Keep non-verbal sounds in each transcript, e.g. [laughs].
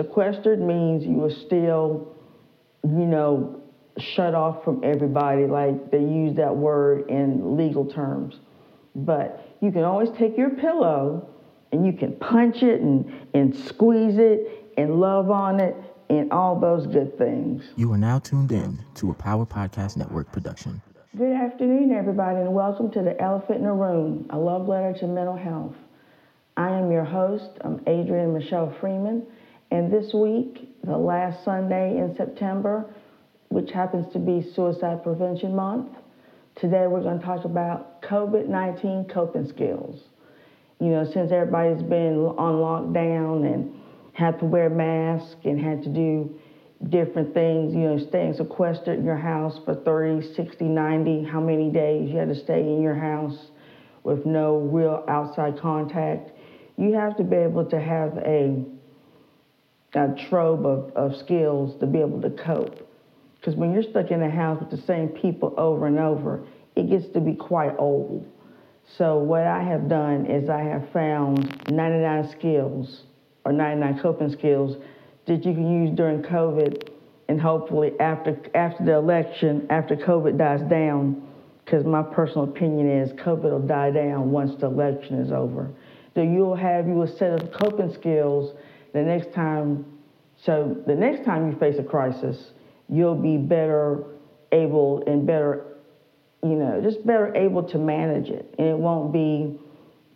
Sequestered means you are still, you know, shut off from everybody, like they use that word in legal terms. But you can always take your pillow and you can punch it and, and squeeze it and love on it and all those good things. You are now tuned in to a Power Podcast Network production. Good afternoon, everybody, and welcome to the Elephant in the Room, a love letter to mental health. I am your host, I'm Adrienne Michelle Freeman, and this week, the last Sunday in September, which happens to be Suicide Prevention Month, today we're going to talk about COVID 19 coping skills. You know, since everybody's been on lockdown and had to wear masks and had to do different things, you know, staying sequestered in your house for 30, 60, 90, how many days you had to stay in your house with no real outside contact. You have to be able to have a, a trove of, of skills to be able to cope. Because when you're stuck in a house with the same people over and over, it gets to be quite old. So what I have done is I have found 99 skills or 99 coping skills that you can use during COVID and hopefully after after the election, after COVID dies down, because my personal opinion is COVID will die down once the election is over. So you'll have you a set of coping skills the next time. So the next time you face a crisis, you'll be better able and better, you know, just better able to manage it, and it won't be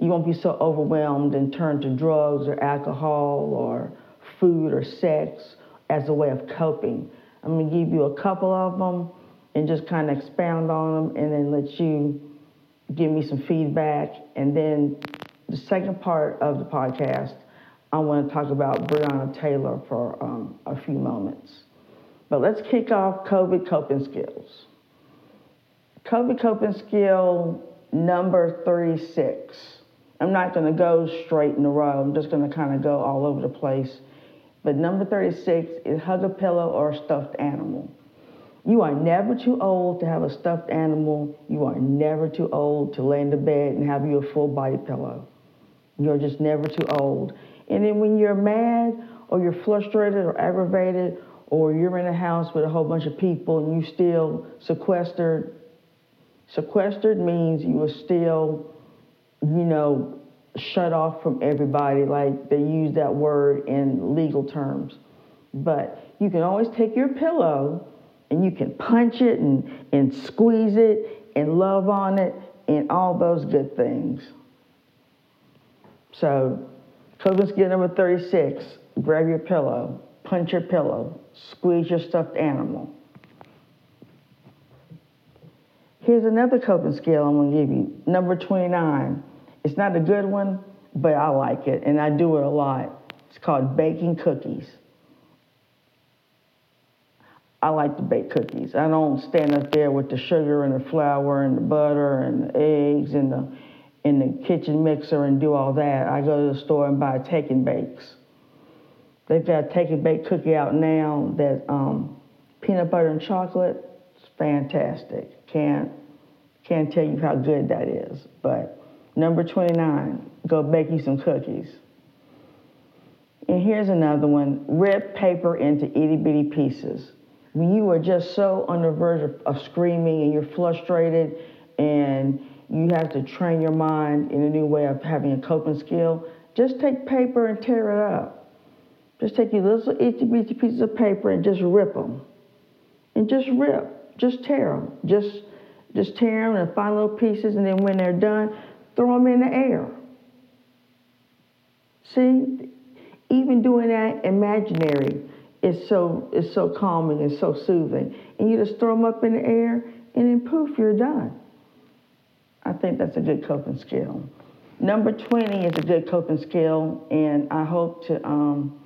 you won't be so overwhelmed and turn to drugs or alcohol or food or sex as a way of coping. I'm to give you a couple of them and just kind of expound on them and then let you give me some feedback. And then the second part of the podcast, I want to talk about Breonna Taylor for um, a few moments. But let's kick off COVID coping skills. COVID coping skill number 36. I'm not going to go straight in a row. I'm just going to kind of go all over the place. But number 36 is hug a pillow or a stuffed animal. You are never too old to have a stuffed animal. You are never too old to lay in the bed and have you a full body pillow. You're just never too old. And then when you're mad or you're frustrated or aggravated or you're in a house with a whole bunch of people and you still sequestered, sequestered means you are still, you know, shut off from everybody, like they use that word in legal terms. But you can always take your pillow and you can punch it and, and squeeze it and love on it and all those good things. So, coping skill number 36 grab your pillow, punch your pillow, squeeze your stuffed animal. Here's another coping skill I'm gonna give you. Number 29 it's not a good one, but I like it, and I do it a lot. It's called baking cookies. I like to bake cookies. I don't stand up there with the sugar and the flour and the butter and the eggs and the in the kitchen mixer and do all that. I go to the store and buy take and bakes. They've got a take and bake cookie out now that um, peanut butter and chocolate. It's fantastic. Can't can't tell you how good that is, but Number 29, go bake you some cookies. And here's another one rip paper into itty bitty pieces. When you are just so on the verge of, of screaming and you're frustrated and you have to train your mind in a new way of having a coping skill, just take paper and tear it up. Just take your little itty bitty pieces of paper and just rip them. And just rip, just tear them. Just, just tear them and find little pieces, and then when they're done, throw them in the air. See, even doing that imaginary is so is so calming and so soothing. And you just throw them up in the air, and then poof, you're done. I think that's a good coping skill. Number 20 is a good coping skill, and I hope to um,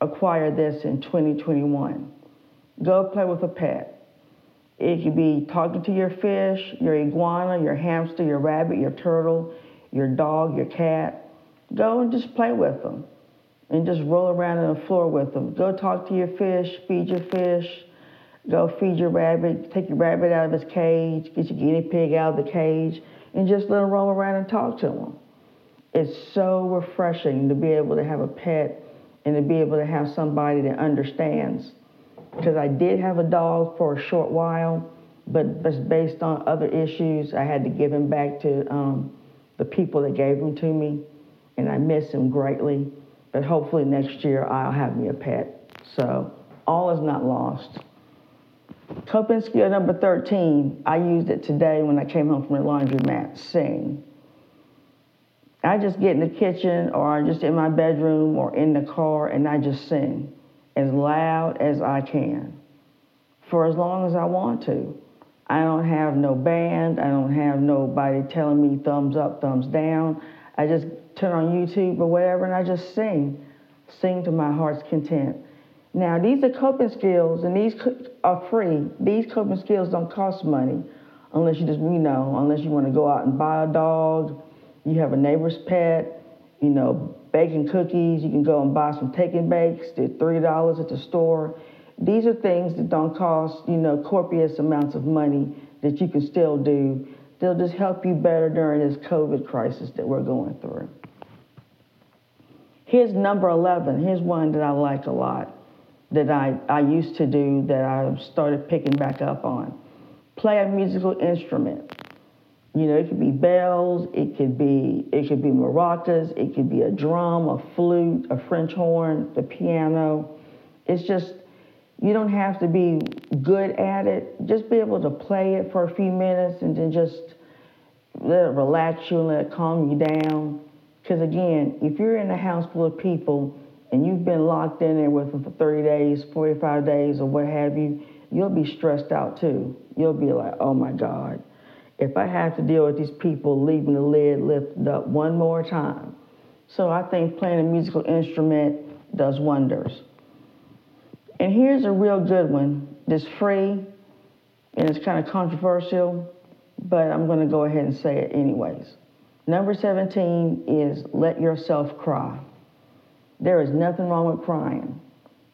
acquire this in 2021. Go play with a pet. It could be talking to your fish, your iguana, your hamster, your rabbit, your turtle, your dog, your cat. Go and just play with them and just roll around on the floor with them. Go talk to your fish, feed your fish. Go feed your rabbit, take your rabbit out of his cage, get your guinea pig out of the cage, and just let them roll around and talk to them. It's so refreshing to be able to have a pet and to be able to have somebody that understands. Because I did have a dog for a short while, but based on other issues, I had to give him back to um, the people that gave him to me, and I miss him greatly. But hopefully next year I'll have me a pet. So all is not lost. Coping skill number 13, I used it today when I came home from the laundromat, sing. I just get in the kitchen or I just in my bedroom or in the car and I just sing as loud as I can for as long as I want to. I don't have no band. I don't have nobody telling me thumbs up, thumbs down. I just turn on YouTube or whatever and I just sing, sing to my heart's content. Now, these are coping skills and these are free. These coping skills don't cost money unless you just, you know, unless you want to go out and buy a dog you have a neighbor's pet, you know, baking cookies, you can go and buy some take and bakes, they're $3 at the store. These are things that don't cost, you know, copious amounts of money that you can still do. They'll just help you better during this COVID crisis that we're going through. Here's number 11. Here's one that I like a lot that I, I used to do that I started picking back up on. Play a musical instrument. You know, it could be bells, it could be it could be maracas, it could be a drum, a flute, a French horn, the piano. It's just you don't have to be good at it. Just be able to play it for a few minutes and then just let it relax you and let it calm you down. Because again, if you're in a house full of people and you've been locked in there with them for 30 days, 45 days, or what have you, you'll be stressed out too. You'll be like, oh my God if I have to deal with these people leaving the lid lifted up one more time. So I think playing a musical instrument does wonders. And here's a real good one that's free and it's kind of controversial, but I'm going to go ahead and say it anyways. Number 17 is let yourself cry. There is nothing wrong with crying.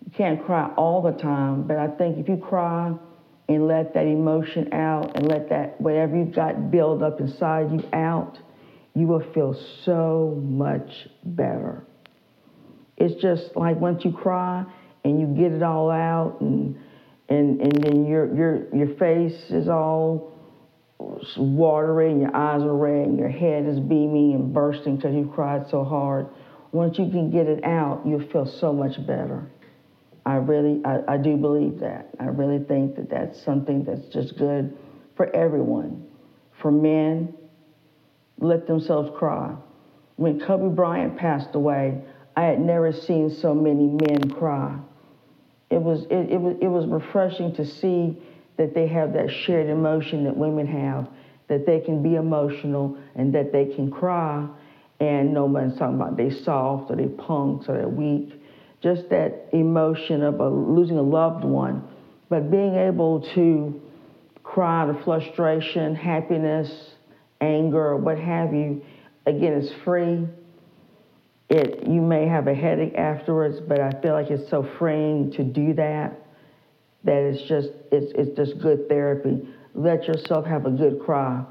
You can't cry all the time, but I think if you cry and let that emotion out and let that whatever you've got build up inside you out, you will feel so much better. It's just like once you cry and you get it all out and and and then your your your face is all watery and your eyes are red and your head is beaming and bursting because you cried so hard. Once you can get it out, you'll feel so much better. I really, I, I do believe that. I really think that that's something that's just good for everyone. For men, let themselves cry. When Kobe Bryant passed away, I had never seen so many men cry. It was, it, it was, it was refreshing to see that they have that shared emotion that women have, that they can be emotional and that they can cry, and nobody's talking about they soft or they punks or they're weak just that emotion of a, losing a loved one, but being able to cry of frustration, happiness, anger, what have you, again, it's free. It, you may have a headache afterwards, but I feel like it's so freeing to do that that it's just it's, it's just good therapy. Let yourself have a good cry.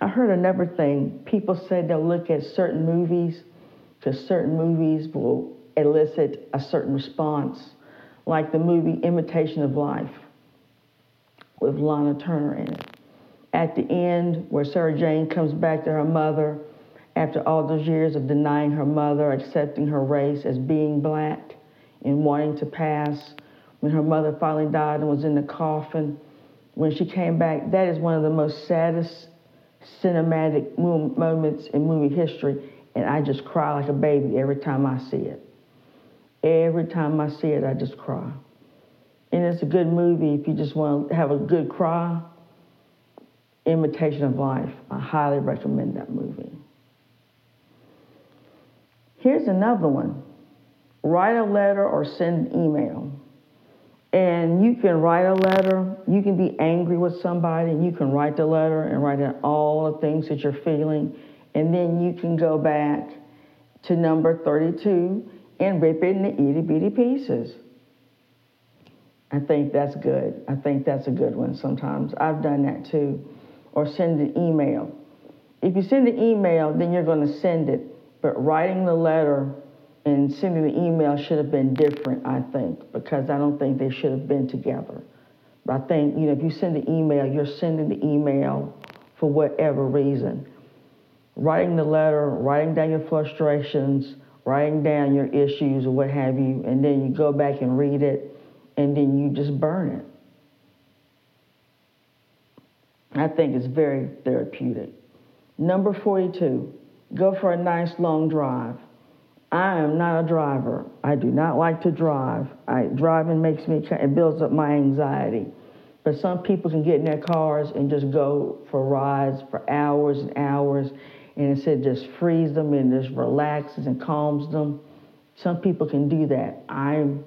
I heard another thing. People said they'll look at certain movies because certain movies will elicit a certain response, like the movie Imitation of Life with Lana Turner in it. At the end, where Sarah Jane comes back to her mother after all those years of denying her mother, accepting her race as being black, and wanting to pass, when her mother finally died and was in the coffin, when she came back, that is one of the most saddest cinematic moments in movie history, and I just cry like a baby every time I see it. Every time I see it, I just cry. And it's a good movie if you just want to have a good cry. Imitation of Life. I highly recommend that movie. Here's another one write a letter or send an email. And you can write a letter, you can be angry with somebody, and you can write the letter and write in all the things that you're feeling. And then you can go back to number 32 and rip it into itty bitty pieces. I think that's good. I think that's a good one sometimes. I've done that too. Or send an email. If you send an email, then you're going to send it. But writing the letter And sending the email should have been different, I think, because I don't think they should have been together. But I think, you know, if you send the email, you're sending the email for whatever reason. Writing the letter, writing down your frustrations, writing down your issues or what have you, and then you go back and read it, and then you just burn it. I think it's very therapeutic. Number 42, go for a nice long drive. I am not a driver. I do not like to drive. I, driving makes me, it builds up my anxiety. But some people can get in their cars and just go for rides for hours and hours, and instead just frees them and just relaxes and calms them. Some people can do that. I'm,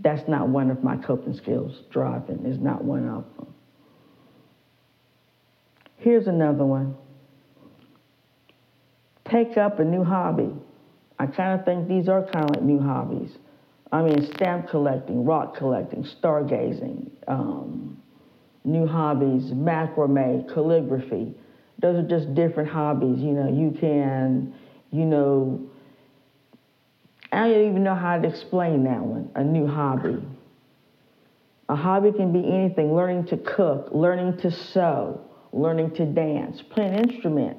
that's not one of my coping skills. Driving is not one of them. Here's another one. Take up a new hobby. I kind of think these are kind of like new hobbies. I mean, stamp collecting, rock collecting, stargazing, um, new hobbies, macrame, calligraphy. Those are just different hobbies. You know, you can, you know, I don't even know how to explain that one, a new hobby. A hobby can be anything learning to cook, learning to sew, learning to dance, play an instrument.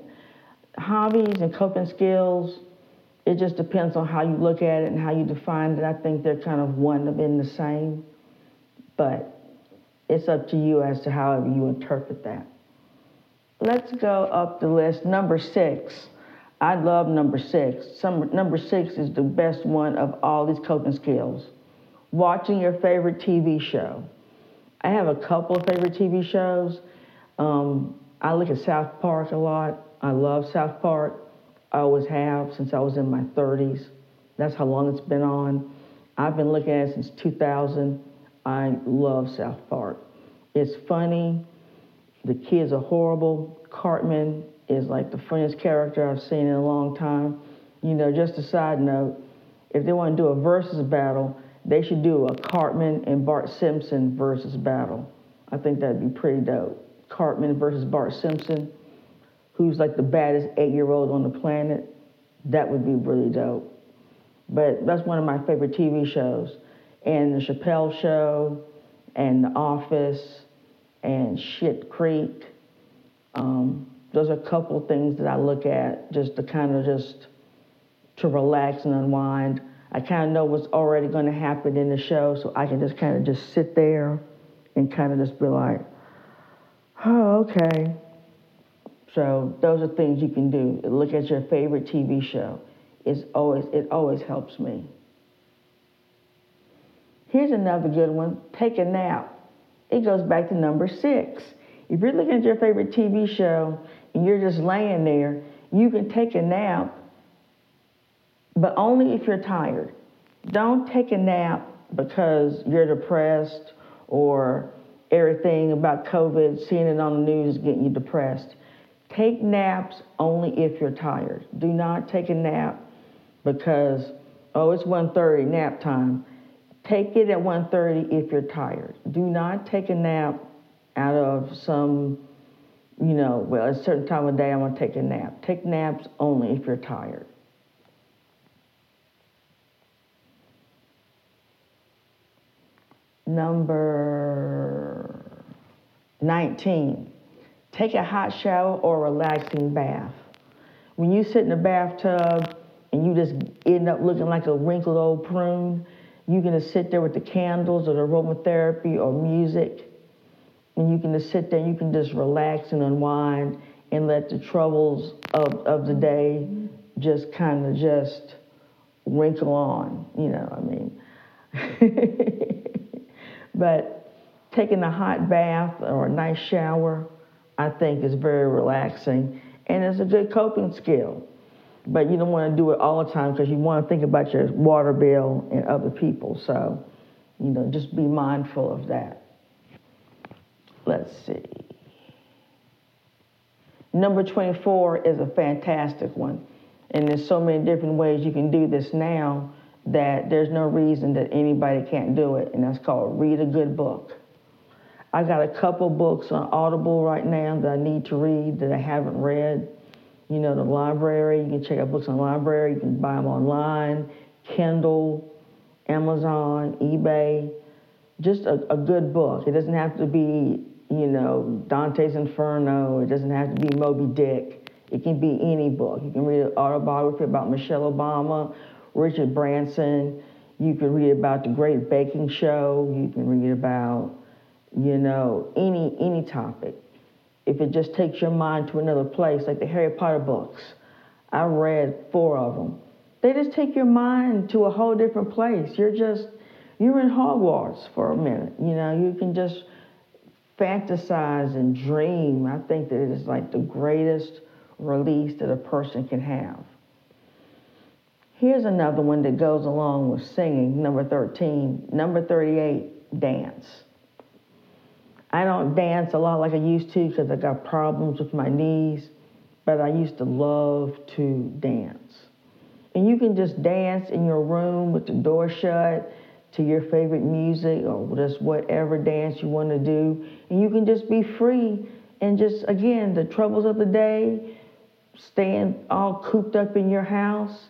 Hobbies and coping skills, it just depends on how you look at it and how you define it. I think they're kind of one of in the same, but it's up to you as to however you interpret that. Let's go up the list. Number six. I love number six. Some, number six is the best one of all these coping skills. Watching your favorite TV show. I have a couple of favorite TV shows. Um, I look at South Park a lot. I love South Park. I always have since I was in my 30s. That's how long it's been on. I've been looking at it since 2000. I love South Park. It's funny. The kids are horrible. Cartman is like the funniest character I've seen in a long time. You know, just a side note, if they want to do a versus battle, they should do a Cartman and Bart Simpson versus battle. I think that'd be pretty dope. Cartman versus Bart Simpson, who's like the baddest eight year old on the planet, that would be really dope. But that's one of my favorite TV shows. And The Chappelle Show, and The Office, and Shit Creek. Um, those are a couple things that I look at just to kind of just to relax and unwind. I kind of know what's already going to happen in the show, so I can just kind of just sit there and kind of just be like, Oh, okay. So those are things you can do. Look at your favorite TV show. It's always it always helps me. Here's another good one. Take a nap. It goes back to number six. If you're looking at your favorite TV show and you're just laying there, you can take a nap, but only if you're tired. Don't take a nap because you're depressed or everything about COVID, seeing it on the news is getting you depressed. Take naps only if you're tired. Do not take a nap because, oh, it's 1.30, nap time. Take it at 1.30 if you're tired. Do not take a nap out of some, you know, well, a certain time of day I'm going to take a nap. Take naps only if you're tired. Number 19, take a hot shower or a relaxing bath. When you sit in the bathtub and you just end up looking like a wrinkled old prune, you can just sit there with the candles or the aromatherapy or music, and you can just sit there and you can just relax and unwind and let the troubles of, of the day just kind of just wrinkle on, you know, I mean. [laughs] But taking a hot bath or a nice shower, I think is very relaxing and it's a good coping skill. But you don't want to do it all the time because you want to think about your water bill and other people. So, you know, just be mindful of that. Let's see. Number 24 is a fantastic one. And there's so many different ways you can do this now that there's no reason that anybody can't do it, and that's called read a good book. I got a couple books on Audible right now that I need to read that I haven't read. You know, the library, you can check out books on the library, you can buy them online, Kindle, Amazon, eBay. Just a, a good book. It doesn't have to be, you know, Dante's Inferno. It doesn't have to be Moby Dick. It can be any book. You can read an autobiography about Michelle Obama, Richard Branson. You can read about the Great Baking Show. You can read about, you know, any any topic. If it just takes your mind to another place, like the Harry Potter books, I read four of them. They just take your mind to a whole different place. You're just you're in Hogwarts for a minute. You know, you can just fantasize and dream. I think that it is like the greatest release that a person can have. Here's another one that goes along with singing, number 13. Number 38, dance. I don't dance a lot like I used to because I got problems with my knees, but I used to love to dance. And you can just dance in your room with the door shut to your favorite music or just whatever dance you want to do. And you can just be free and just, again, the troubles of the day, staying all cooped up in your house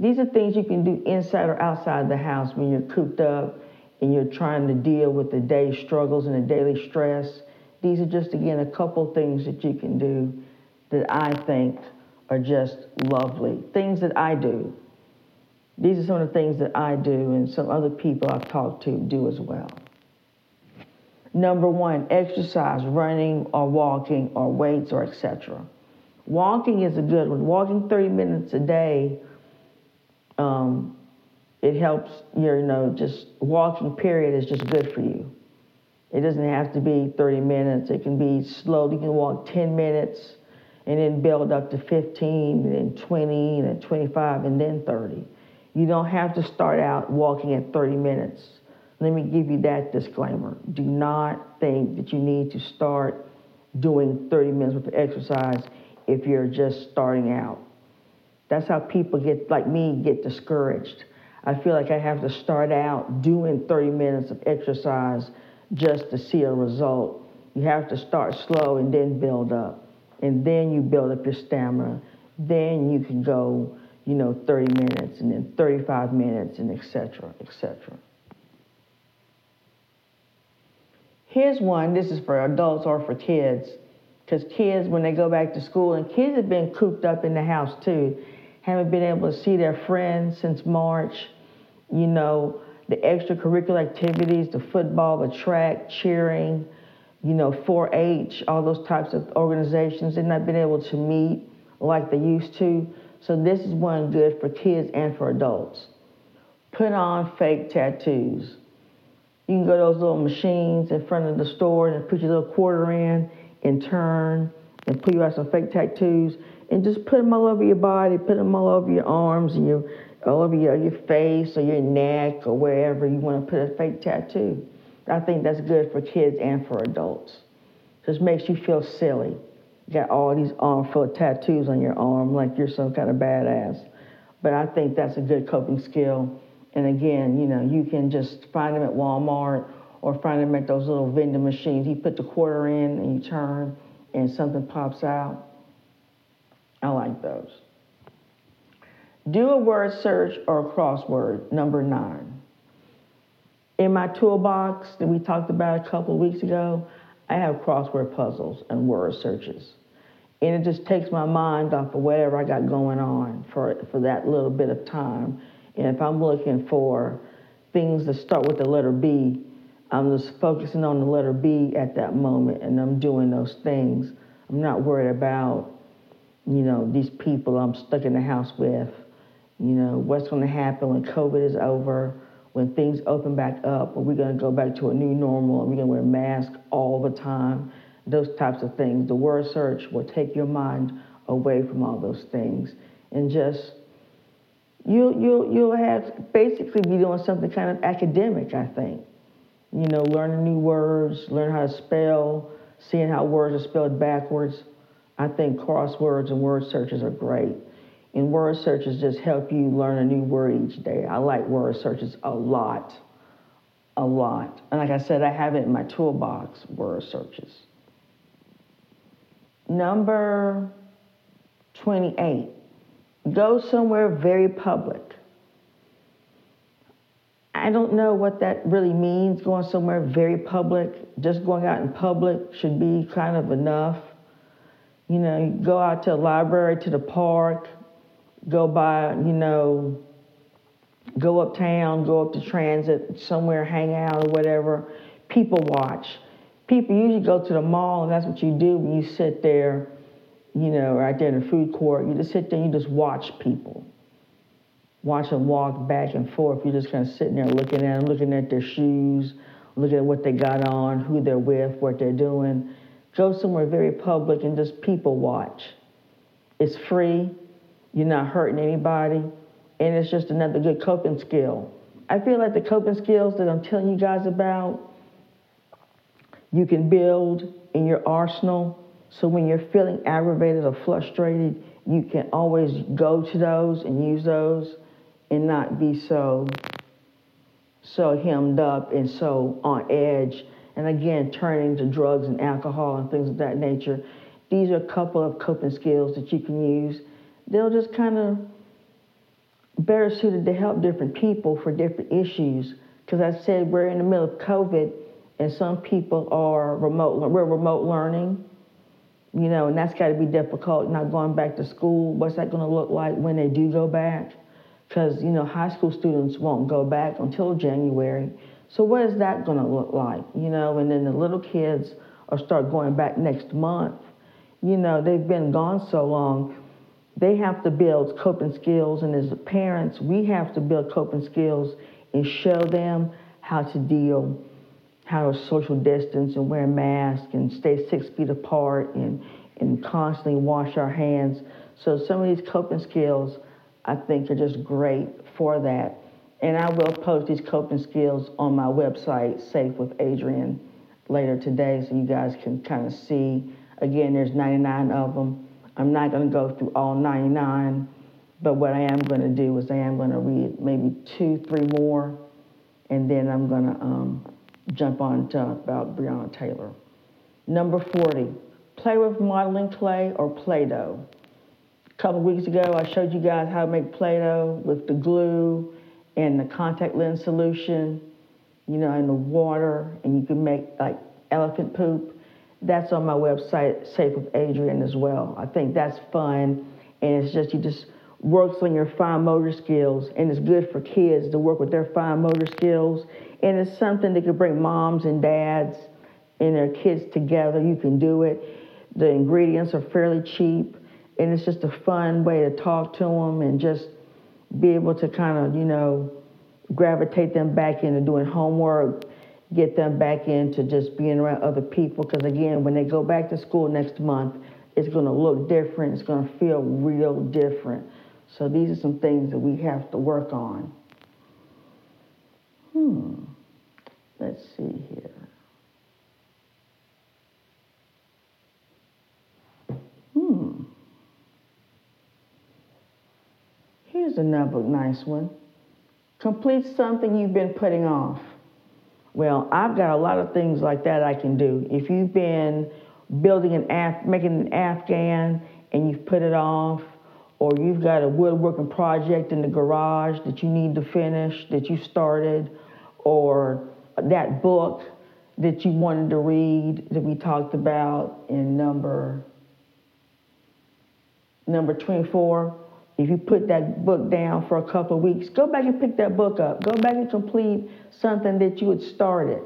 these are things you can do inside or outside the house when you're cooped up and you're trying to deal with the day's struggles and the daily stress. These are just, again, a couple things that you can do that I think are just lovely. Things that I do. These are some of the things that I do and some other people I've talked to do as well. Number one, exercise, running or walking or weights or etc. Walking is a good one. Walking 30 minutes a day um, it helps your, you know, just walking period is just good for you. It doesn't have to be 30 minutes. It can be slow. You can walk 10 minutes and then build up to 15 and then 20 and then 25 and then 30. You don't have to start out walking at 30 minutes. Let me give you that disclaimer. Do not think that you need to start doing 30 minutes of exercise if you're just starting out. That's how people get, like me, get discouraged. I feel like I have to start out doing 30 minutes of exercise just to see a result. You have to start slow and then build up. And then you build up your stamina. Then you can go, you know, 30 minutes and then 35 minutes and etc. etc. Here's one, this is for adults or for kids. Because kids, when they go back to school, and kids have been cooped up in the house too, haven't been able to see their friends since March. You know, the extracurricular activities, the football, the track, cheering, you know, 4 H, all those types of organizations, they've not been able to meet like they used to. So, this is one good for kids and for adults. Put on fake tattoos. You can go to those little machines in front of the store and put your little quarter in and turn and put you out some fake tattoos and just put them all over your body, put them all over your arms and your all over your, your face or your neck or wherever you want to put a fake tattoo. I think that's good for kids and for adults. Just makes you feel silly. You got all these arm full of tattoos on your arm like you're some kind of badass. But I think that's a good coping skill. And again, you know, you can just find them at Walmart or find them at those little vending machines. You put the quarter in and you turn and something pops out. I like those. Do a word search or a crossword, number nine. In my toolbox that we talked about a couple of weeks ago, I have crossword puzzles and word searches. And it just takes my mind off of whatever I got going on for, for that little bit of time. And if I'm looking for things that start with the letter B, I'm just focusing on the letter B at that moment and I'm doing those things. I'm not worried about you know, these people I'm stuck in the house with, you know, what's going to happen when COVID is over, when things open back up, are we going to go back to a new normal? Are we going to wear masks all the time? Those types of things. The word search will take your mind away from all those things and just you'll you'll you'll have basically be doing something kind of academic, I think. You know, learning new words, learn how to spell, seeing how words are spelled backwards I think crosswords and word searches are great. And word searches just help you learn a new word each day. I like word searches a lot, a lot. And like I said, I have it in my toolbox, word searches. Number 28, go somewhere very public. I don't know what that really means, going somewhere very public. Just going out in public should be kind of enough. You know, you go out to a library, to the park, go by, you know, go uptown, go up to transit, somewhere, hang out or whatever. People watch. People usually go to the mall, and that's what you do when you sit there, you know, right there in the food court. You just sit there you just watch people watch them walk back and forth. You're just kind of sitting there looking at them, looking at their shoes, looking at what they got on, who they're with, what they're doing. Go somewhere very public and just people watch. It's free. You're not hurting anybody. And it's just another good coping skill. I feel like the coping skills that I'm telling you guys about, you can build in your arsenal. So when you're feeling aggravated or frustrated, you can always go to those and use those and not be so so hemmed up and so on edge and again turning to drugs and alcohol and things of that nature these are a couple of coping skills that you can use they'll just kind of better suited to help different people for different issues because i said we're in the middle of covid and some people are remote we're remote learning you know and that's got to be difficult not going back to school what's that going to look like when they do go back because you know high school students won't go back until January. So what is that going to look like? You know, and then the little kids are start going back next month. You know, they've been gone so long. They have to build coping skills, and as parents, we have to build coping skills and show them how to deal, how to social distance and wear masks and stay six feet apart and, and constantly wash our hands. So some of these coping skills I think are just great for that. And I will post these coping skills on my website, Safe with Adrienne, later today so you guys can kind of see. Again, there's 99 of them. I'm not going to go through all 99, but what I am going to do is I am going to read maybe two, three more, and then I'm going to um, jump on to about Breonna Taylor. Number 40, play with modeling clay or Play-Doh. A couple weeks ago, I showed you guys how to make Play-Doh with the glue and the contact lens solution, you know, and the water, and you can make like elephant poop. That's on my website, Safe with Adrienne, as well. I think that's fun, and it's just you just works on your fine motor skills, and it's good for kids to work with their fine motor skills. And it's something that could bring moms and dads and their kids together. You can do it. The ingredients are fairly cheap and it's just a fun way to talk to them and just be able to kind of, you know, gravitate them back into doing homework, get them back into just being around other people. Because again, when they go back to school next month, it's going to look different. It's going to feel real different. So these are some things that we have to work on. Hmm. Let's see here. Hmm. Here's another nice one. Complete something you've been putting off. Well, I've got a lot of things like that I can do. If you've been building an Af- making an Afghan and you've put it off, or you've got a woodworking project in the garage that you need to finish that you started, or that book that you wanted to read that we talked about in number number 24 if you put that book down for a couple of weeks, go back and pick that book up. Go back and complete something that you had started.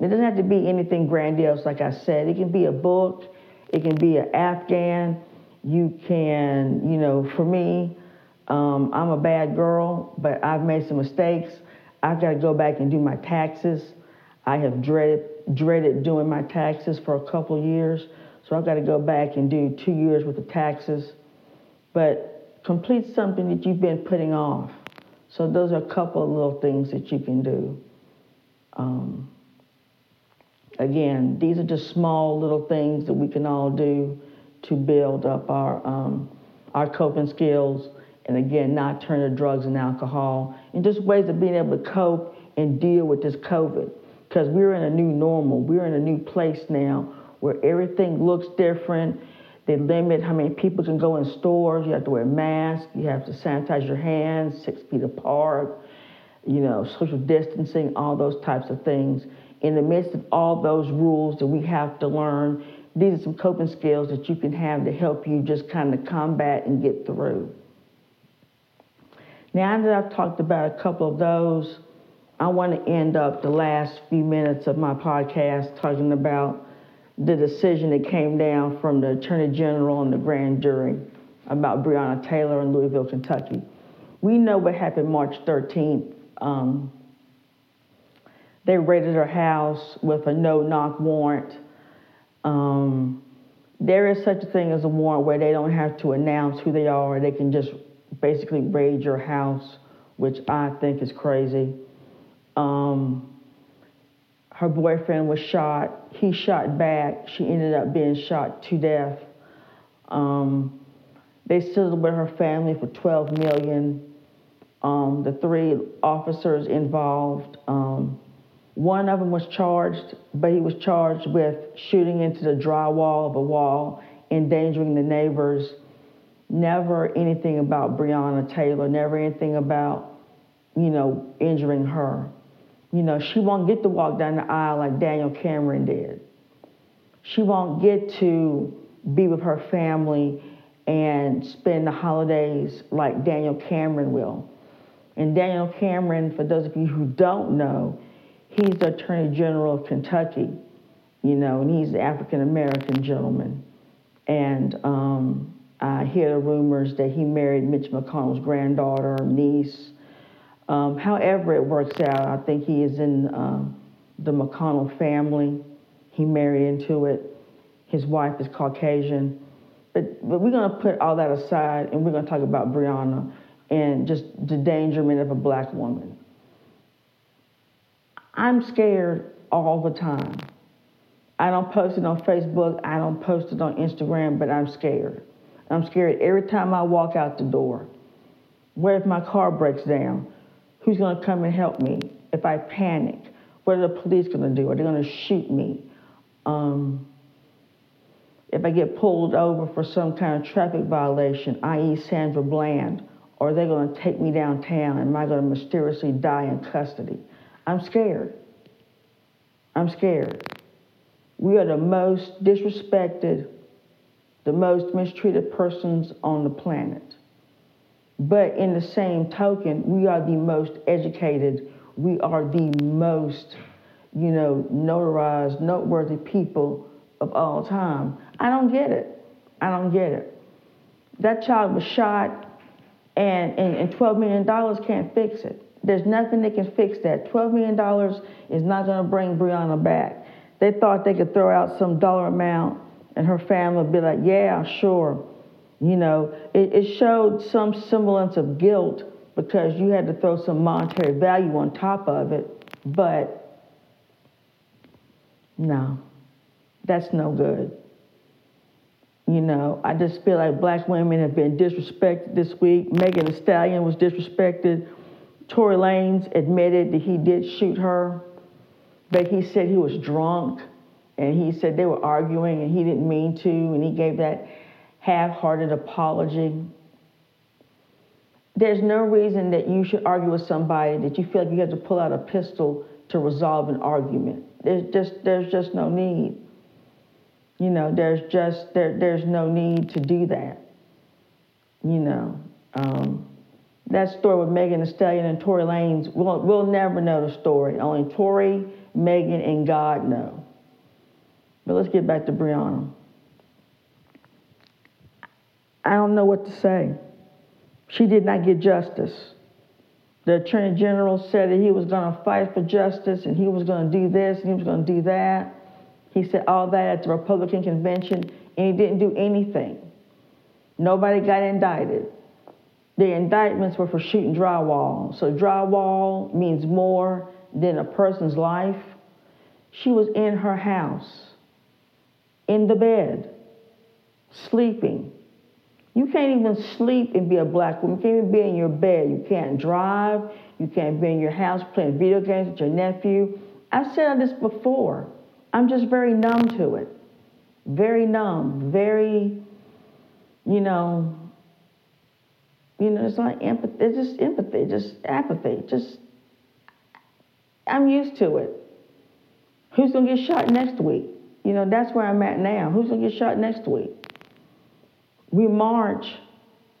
It doesn't have to be anything grandiose, like I said. It can be a book, it can be an Afghan. You can, you know, for me, um, I'm a bad girl, but I've made some mistakes. I've got to go back and do my taxes. I have dreaded dreaded doing my taxes for a couple years, so I've got to go back and do two years with the taxes. But complete something that you've been putting off. So those are a couple of little things that you can do. Um, again, these are just small little things that we can all do to build up our um, our coping skills, and again, not turn to drugs and alcohol, and just ways of being able to cope and deal with this COVID. Because we're in a new normal, we're in a new place now where everything looks different they limit how many people can go in stores. You have to wear masks. You have to sanitize your hands six feet apart. you know, social distancing, all those types of things. In the midst of all those rules that we have to learn, these are some coping skills that you can have to help you just kind of combat and get through. Now that I've talked about a couple of those, I want to end up the last few minutes of my podcast talking about the decision that came down from the Attorney General and the grand jury about Breonna Taylor in Louisville, Kentucky. We know what happened March 13th. Um, they raided her house with a no-knock warrant. Um, there is such a thing as a warrant where they don't have to announce who they are. They can just basically raid your house, which I think is crazy. Um, her boyfriend was shot. He shot back. She ended up being shot to death. Um, they settled with her family for 12 million. Um, the three officers involved, um, one of them was charged, but he was charged with shooting into the drywall of a wall, endangering the neighbors. Never anything about Breonna Taylor, never anything about, you know, injuring her. You know, she won't get to walk down the aisle like Daniel Cameron did. She won't get to be with her family and spend the holidays like Daniel Cameron will. And Daniel Cameron, for those of you who don't know, he's the Attorney General of Kentucky, you know, and he's the African American gentleman. And um, I hear the rumors that he married Mitch McConnell's granddaughter, niece. Um, however, it works out, I think he is in uh, the McConnell family. He married into it. His wife is Caucasian. But, but we're going to put all that aside and we're going to talk about Breonna and just the endangerment of a black woman. I'm scared all the time. I don't post it on Facebook, I don't post it on Instagram, but I'm scared. I'm scared every time I walk out the door. What if my car breaks down? Who's going to come and help me if I panic? What are the police going to do? Are they going to shoot me? Um, if I get pulled over for some kind of traffic violation, i.e., Sandra Bland, are they going to take me downtown? Am I going to mysteriously die in custody? I'm scared. I'm scared. We are the most disrespected, the most mistreated persons on the planet. But in the same token, we are the most educated. We are the most, you know, notarized, noteworthy people of all time. I don't get it. I don't get it. That child was shot, and, and, and $12 million can't fix it. There's nothing that can fix that. $12 million is not going to bring Breonna back. They thought they could throw out some dollar amount, and her family would be like, yeah, sure. You know, it, it showed some semblance of guilt because you had to throw some monetary value on top of it, but no, that's no good. You know, I just feel like black women have been disrespected this week. Megan Thee Stallion was disrespected. Tory Lanez admitted that he did shoot her, but he said he was drunk, and he said they were arguing and he didn't mean to, and he gave that half-hearted apology. There's no reason that you should argue with somebody that you feel like you have to pull out a pistol to resolve an argument. There's just there's just no need. You know, there's just there there's no need to do that. You know, um, that story with Megan Thee Stallion and Tory Lanez, we'll, we'll never know the story. Only Tory, Megan, and God know. But let's get back to Breonna. I don't know what to say. She did not get justice. The Attorney General said that he was going to fight for justice and he was going to do this and he was going to do that. He said all that at the Republican convention, and he didn't do anything. Nobody got indicted. The indictments were for shooting drywall. So drywall means more than a person's life. She was in her house, in the bed, sleeping. You can't even sleep and be a black woman. You can't even be in your bed. You can't drive. You can't be in your house playing video games with your nephew. I've said this before. I'm just very numb to it. Very numb. Very, you know, you know, it's like empathy. It's just empathy, just apathy. Just I'm used to it. Who's to get shot next week? You know, that's where I'm at now. Who's to get shot next week? We march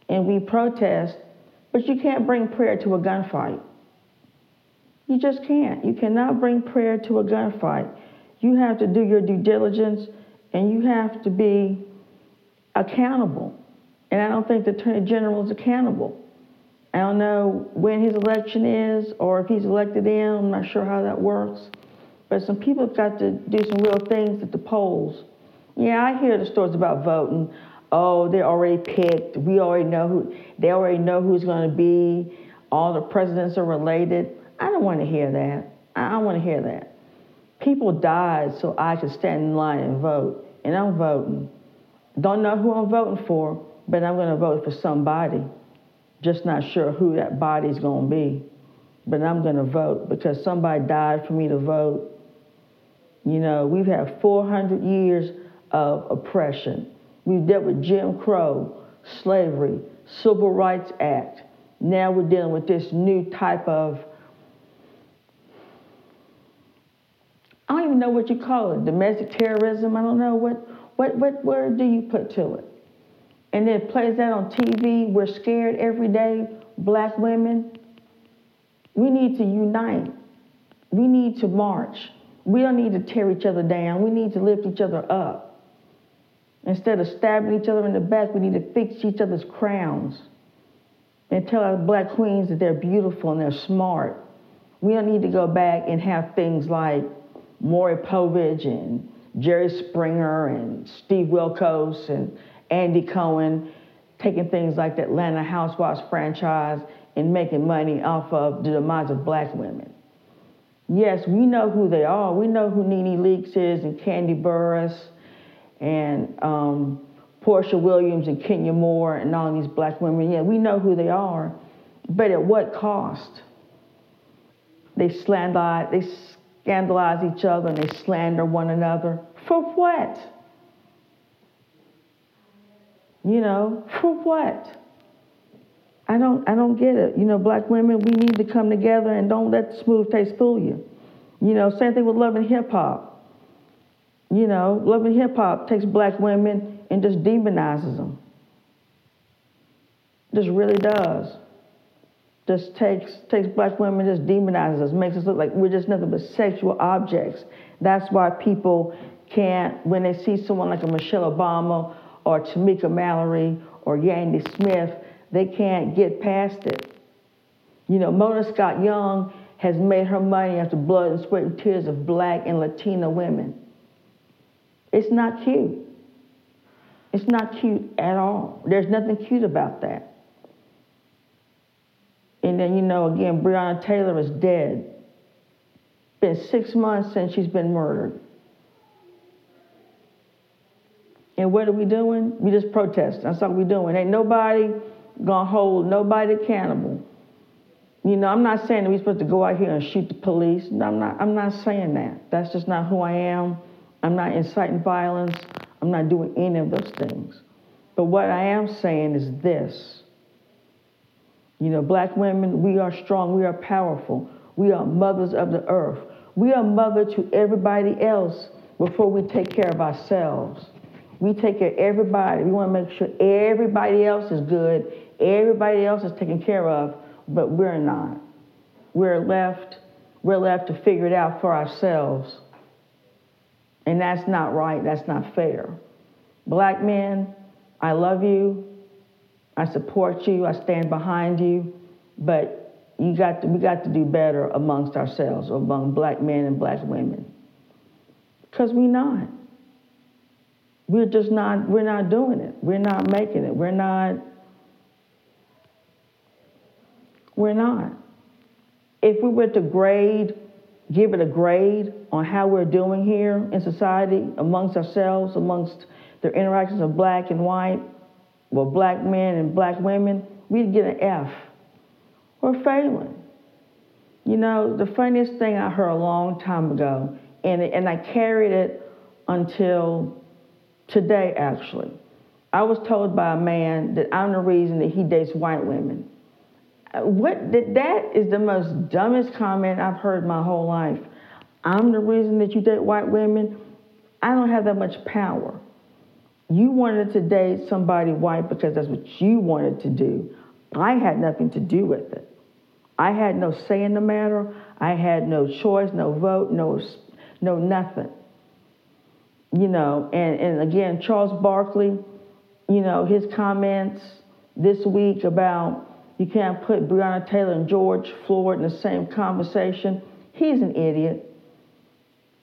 and we protest, but you can't bring prayer to a gunfight. You just can't. You cannot bring prayer to a gunfight. You have to do your due diligence and you have to be accountable. And I don't think the Attorney General is accountable. I don't know when his election is or if he's elected in. I'm not sure how that works. But some people have got to do some real things at the polls. Yeah, I hear the stories about voting. Oh, they're already picked. We already know who. They already know who's going to be. All the presidents are related. I don't want to hear that. I don't want to hear that. People died so I could stand in line and vote, and I'm voting. Don't know who I'm voting for, but I'm going to vote for somebody. Just not sure who that body's going to be, but I'm going to vote because somebody died for me to vote. You know, we've had 400 years of oppression. We've dealt with Jim Crow, slavery, Civil Rights Act. Now we're dealing with this new type of, I don't even know what you call it, domestic terrorism. I don't know what, what, what word do you put to it? And then it plays that on TV. We're scared every day, black women. We need to unite. We need to march. We don't need to tear each other down. We need to lift each other up. Instead of stabbing each other in the back, we need to fix each other's crowns and tell our black queens that they're beautiful and they're smart. We don't need to go back and have things like Maury Povich and Jerry Springer and Steve Wilkos and Andy Cohen taking things like the Atlanta Housewives franchise and making money off of the demise of black women. Yes, we know who they are. We know who Nene Leakes is and Kandi Burruss and um, Porsha Williams and Kenya Moore and all these black women. Yeah, we know who they are, but at what cost? They slander, they scandalize each other and they slander one another. For what? You know, for what? I don't I don't get it. You know, black women, we need to come together and don't let the smooth taste fool you. You know, same thing with love and hip hop. You know, love and hip hop takes black women and just demonizes them. Just really does. Just takes takes black women, just demonizes us, makes us look like we're just nothing but sexual objects. That's why people can't, when they see someone like a Michelle Obama or Tamika Mallory or Yandy Smith, they can't get past it. You know, Mona Scott Young has made her money after blood and sweat and tears of black and Latina women. It's not cute. It's not cute at all. There's nothing cute about that. And then, you know, again, Breonna Taylor is dead. Been six months since she's been murdered. And what are we doing? We just protest. That's all we're doing. Ain't nobody gonna hold nobody accountable. You know, I'm not saying that we're supposed to go out here and shoot the police. I'm not. I'm not saying that. That's just not who I am. I'm not inciting violence. I'm not doing any of those things. But what I am saying is this. You know, black women, we are strong. We are powerful. We are mothers of the earth. We are mother to everybody else before we take care of ourselves. We take care of everybody. We want to make sure everybody else is good, everybody else is taken care of, but we're not. We're left, we're left to figure it out for ourselves. And that's not right, that's not fair. Black men, I love you. I support you. I stand behind you. But you got to, we got to do better amongst ourselves, among black men and black women. Because we're not. We're just not, we're not doing it. We're not making it. We're not, we're not. If we were to grade, give it a grade on how we're doing here in society, amongst ourselves, amongst the interactions of black and white, well, black men and black women, we'd get an F. We're failing. You know, the funniest thing I heard a long time ago, and, and I carried it until today, actually. I was told by a man that I'm the reason that he dates white women. Uh, what that is the most dumbest comment I've heard my whole life. I'm the reason that you date white women. I don't have that much power. You wanted to date somebody white because that's what you wanted to do. I had nothing to do with it. I had no say in the matter. I had no choice, no vote, no, no nothing. You know, and, and again, Charles Barkley, you know, his comments this week about you can't put Breonna Taylor and George Floyd in the same conversation. He's an idiot.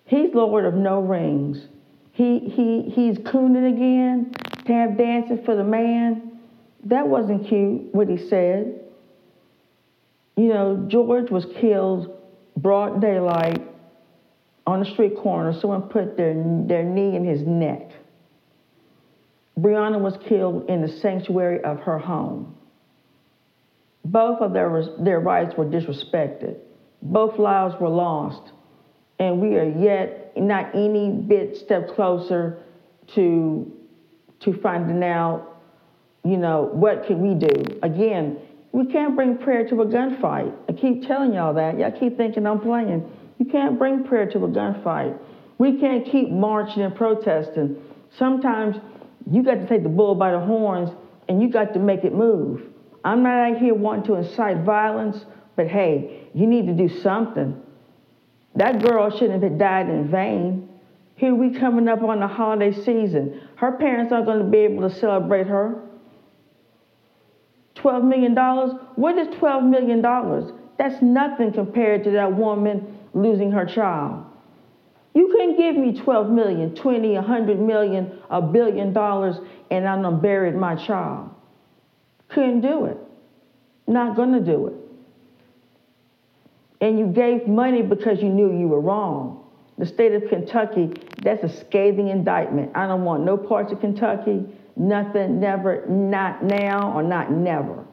He's Lord of no rings. He, he, he's cooning again have dancing for the man. That wasn't cute, what he said. You know, George was killed broad daylight on the street corner. Someone put their, their knee in his neck. Breonna was killed in the sanctuary of her home. Both of their, their rights were disrespected. Both lives were lost. And we are yet not any bit step closer to, to finding out, you know, what can we do? Again, we can't bring prayer to a gunfight. I keep telling y'all that. Y'all keep thinking I'm playing. You can't bring prayer to a gunfight. We can't keep marching and protesting. Sometimes you got to take the bull by the horns and you got to make it move. I'm not out here wanting to incite violence, but hey, you need to do something. That girl shouldn't have died in vain. Here we coming up on the holiday season. Her parents aren't going to be able to celebrate her. $12 million? What is $12 million? That's nothing compared to that woman losing her child. You couldn't give me 12 million, 20, 100 million, a billion dollars, and I done buried my child. Couldn't do it. Not gonna do it. And you gave money because you knew you were wrong. The state of Kentucky, that's a scathing indictment. I don't want no parts of Kentucky, nothing, never, not now, or not never.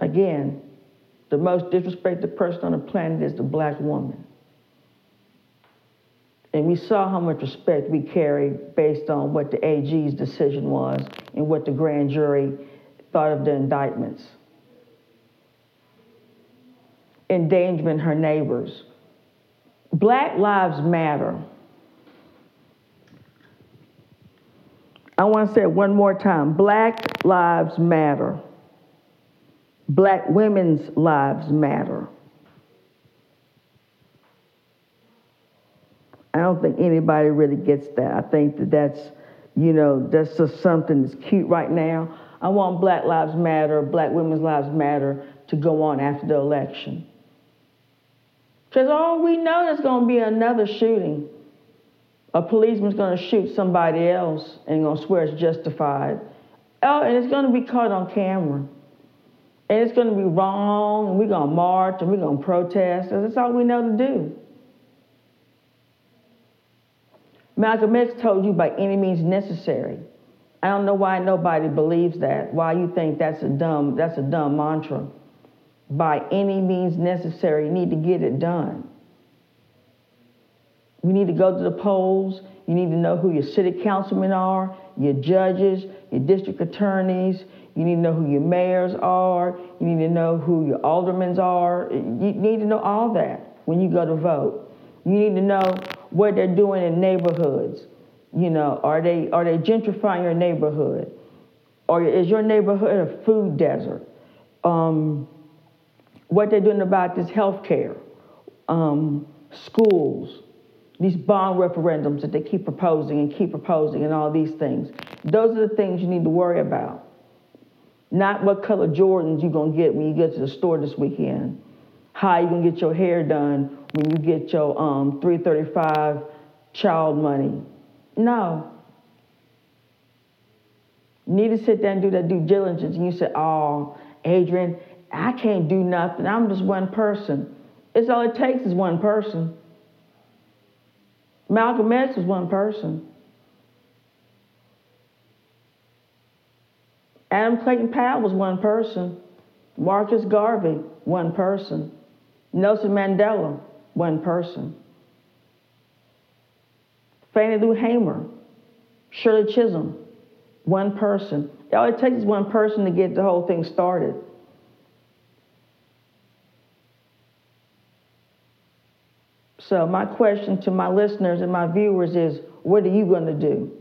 Again, the most disrespected person on the planet is the black woman. And we saw how much respect we carried based on what the AG's decision was and what the grand jury thought of the indictments. Endangering her neighbors. Black lives matter. I want to say it one more time. Black lives matter. Black women's lives matter. I don't think anybody really gets that. I think that that's, you know, that's just something that's cute right now. I want Black Lives Matter, Black Women's Lives Matter to go on after the election. Because all we know there's going to be another shooting. A policeman's going to shoot somebody else and going to swear it's justified. Oh, and it's going to be caught on camera. And it's going to be wrong, and we're going to march and we're going to protest. That's all we know to do. Malcolm X told you by any means necessary. I don't know why nobody believes that. Why you think that's a dumb that's a dumb mantra. By any means necessary, you need to get it done. We need to go to the polls. You need to know who your city councilmen are, your judges, your district attorneys. You need to know who your mayors are. You need to know who your aldermen are. You need to know all that when you go to vote. You need to know what they're doing in neighborhoods. You know, are they are they gentrifying your neighborhood? Or is your neighborhood a food desert? Um, what they're doing about this health care, um, schools, these bond referendums that they keep proposing and keep proposing and all these things. Those are the things you need to worry about. Not what color Jordans you're gonna get when you get to the store this weekend. How you gonna get your hair done when you get your um, 335 child money. No. You need to sit there and do that due diligence. And you say, oh, Adrienne, I can't do nothing. I'm just one person. It's all it takes is one person. Malcolm X was one person. Adam Clayton Powell was one person. Marcus Garvey, one person. Nelson Mandela, one person. Fannie Lou Hamer, Shirley Chisholm, one person. All it takes is one person to get the whole thing started. So my question to my listeners and my viewers is, what are you going to do?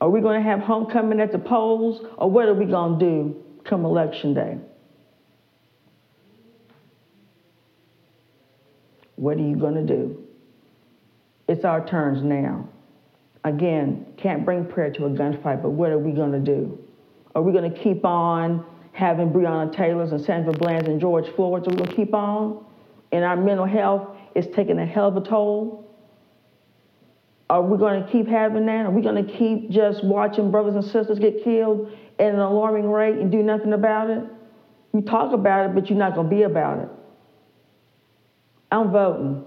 Are we going to have homecoming at the polls, or what are we going to do come election day? What are you going to do? It's our turns now. Again, can't bring prayer to a gunfight, but what are we going to do? Are we going to keep on having Breonna Taylor's and Sandra Bland's and George Floyd's? Are we going to keep on? And our mental health is taking a hell of a toll. Are we going to keep having that? Are we going to keep just watching brothers and sisters get killed at an alarming rate and do nothing about it? You talk about it, but you're not going to be about it. I'm voting.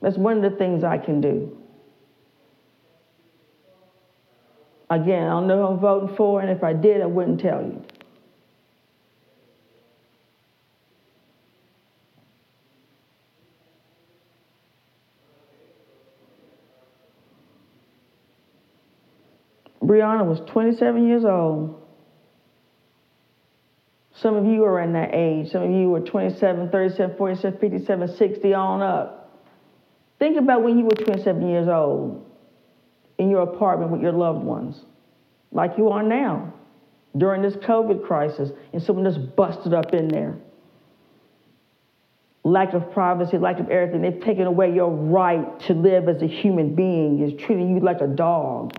That's one of the things I can do. Again, I don't know who I'm voting for, and if I did, I wouldn't tell you. Breonna was 27 years old. Some of you are in that age. Some of you were 27, 37, 47, 57, 60 on up. Think about when you were 27 years old in your apartment with your loved ones, like you are now during this COVID crisis, and someone just busted up in there. Lack of privacy, lack of everything. They've taken away your right to live as a human being, is treating you like a dog.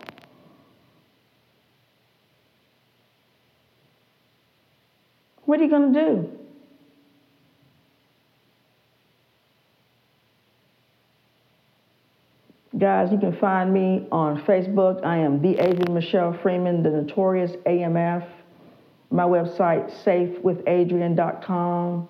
What are you going to do? Guys, you can find me on Facebook. I am the Adrienne Michelle Freeman, the notorious AMF. My website, safewithadrian.com.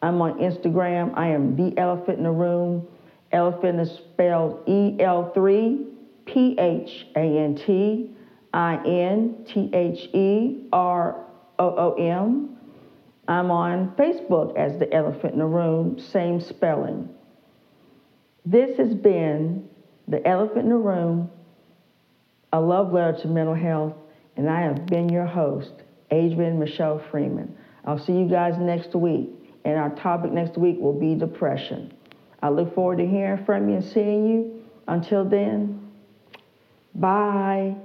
I'm on Instagram. I am the elephant in the room. Elephant is spelled E L 3 P H A N T I N T H E R O O M. I'm on Facebook as the elephant in the room, same spelling. This has been the elephant in the room, a love letter to mental health, and I have been your host, Adrienne Michelle Freeman. I'll see you guys next week, and our topic next week will be depression. I look forward to hearing from you and seeing you. Until then, bye.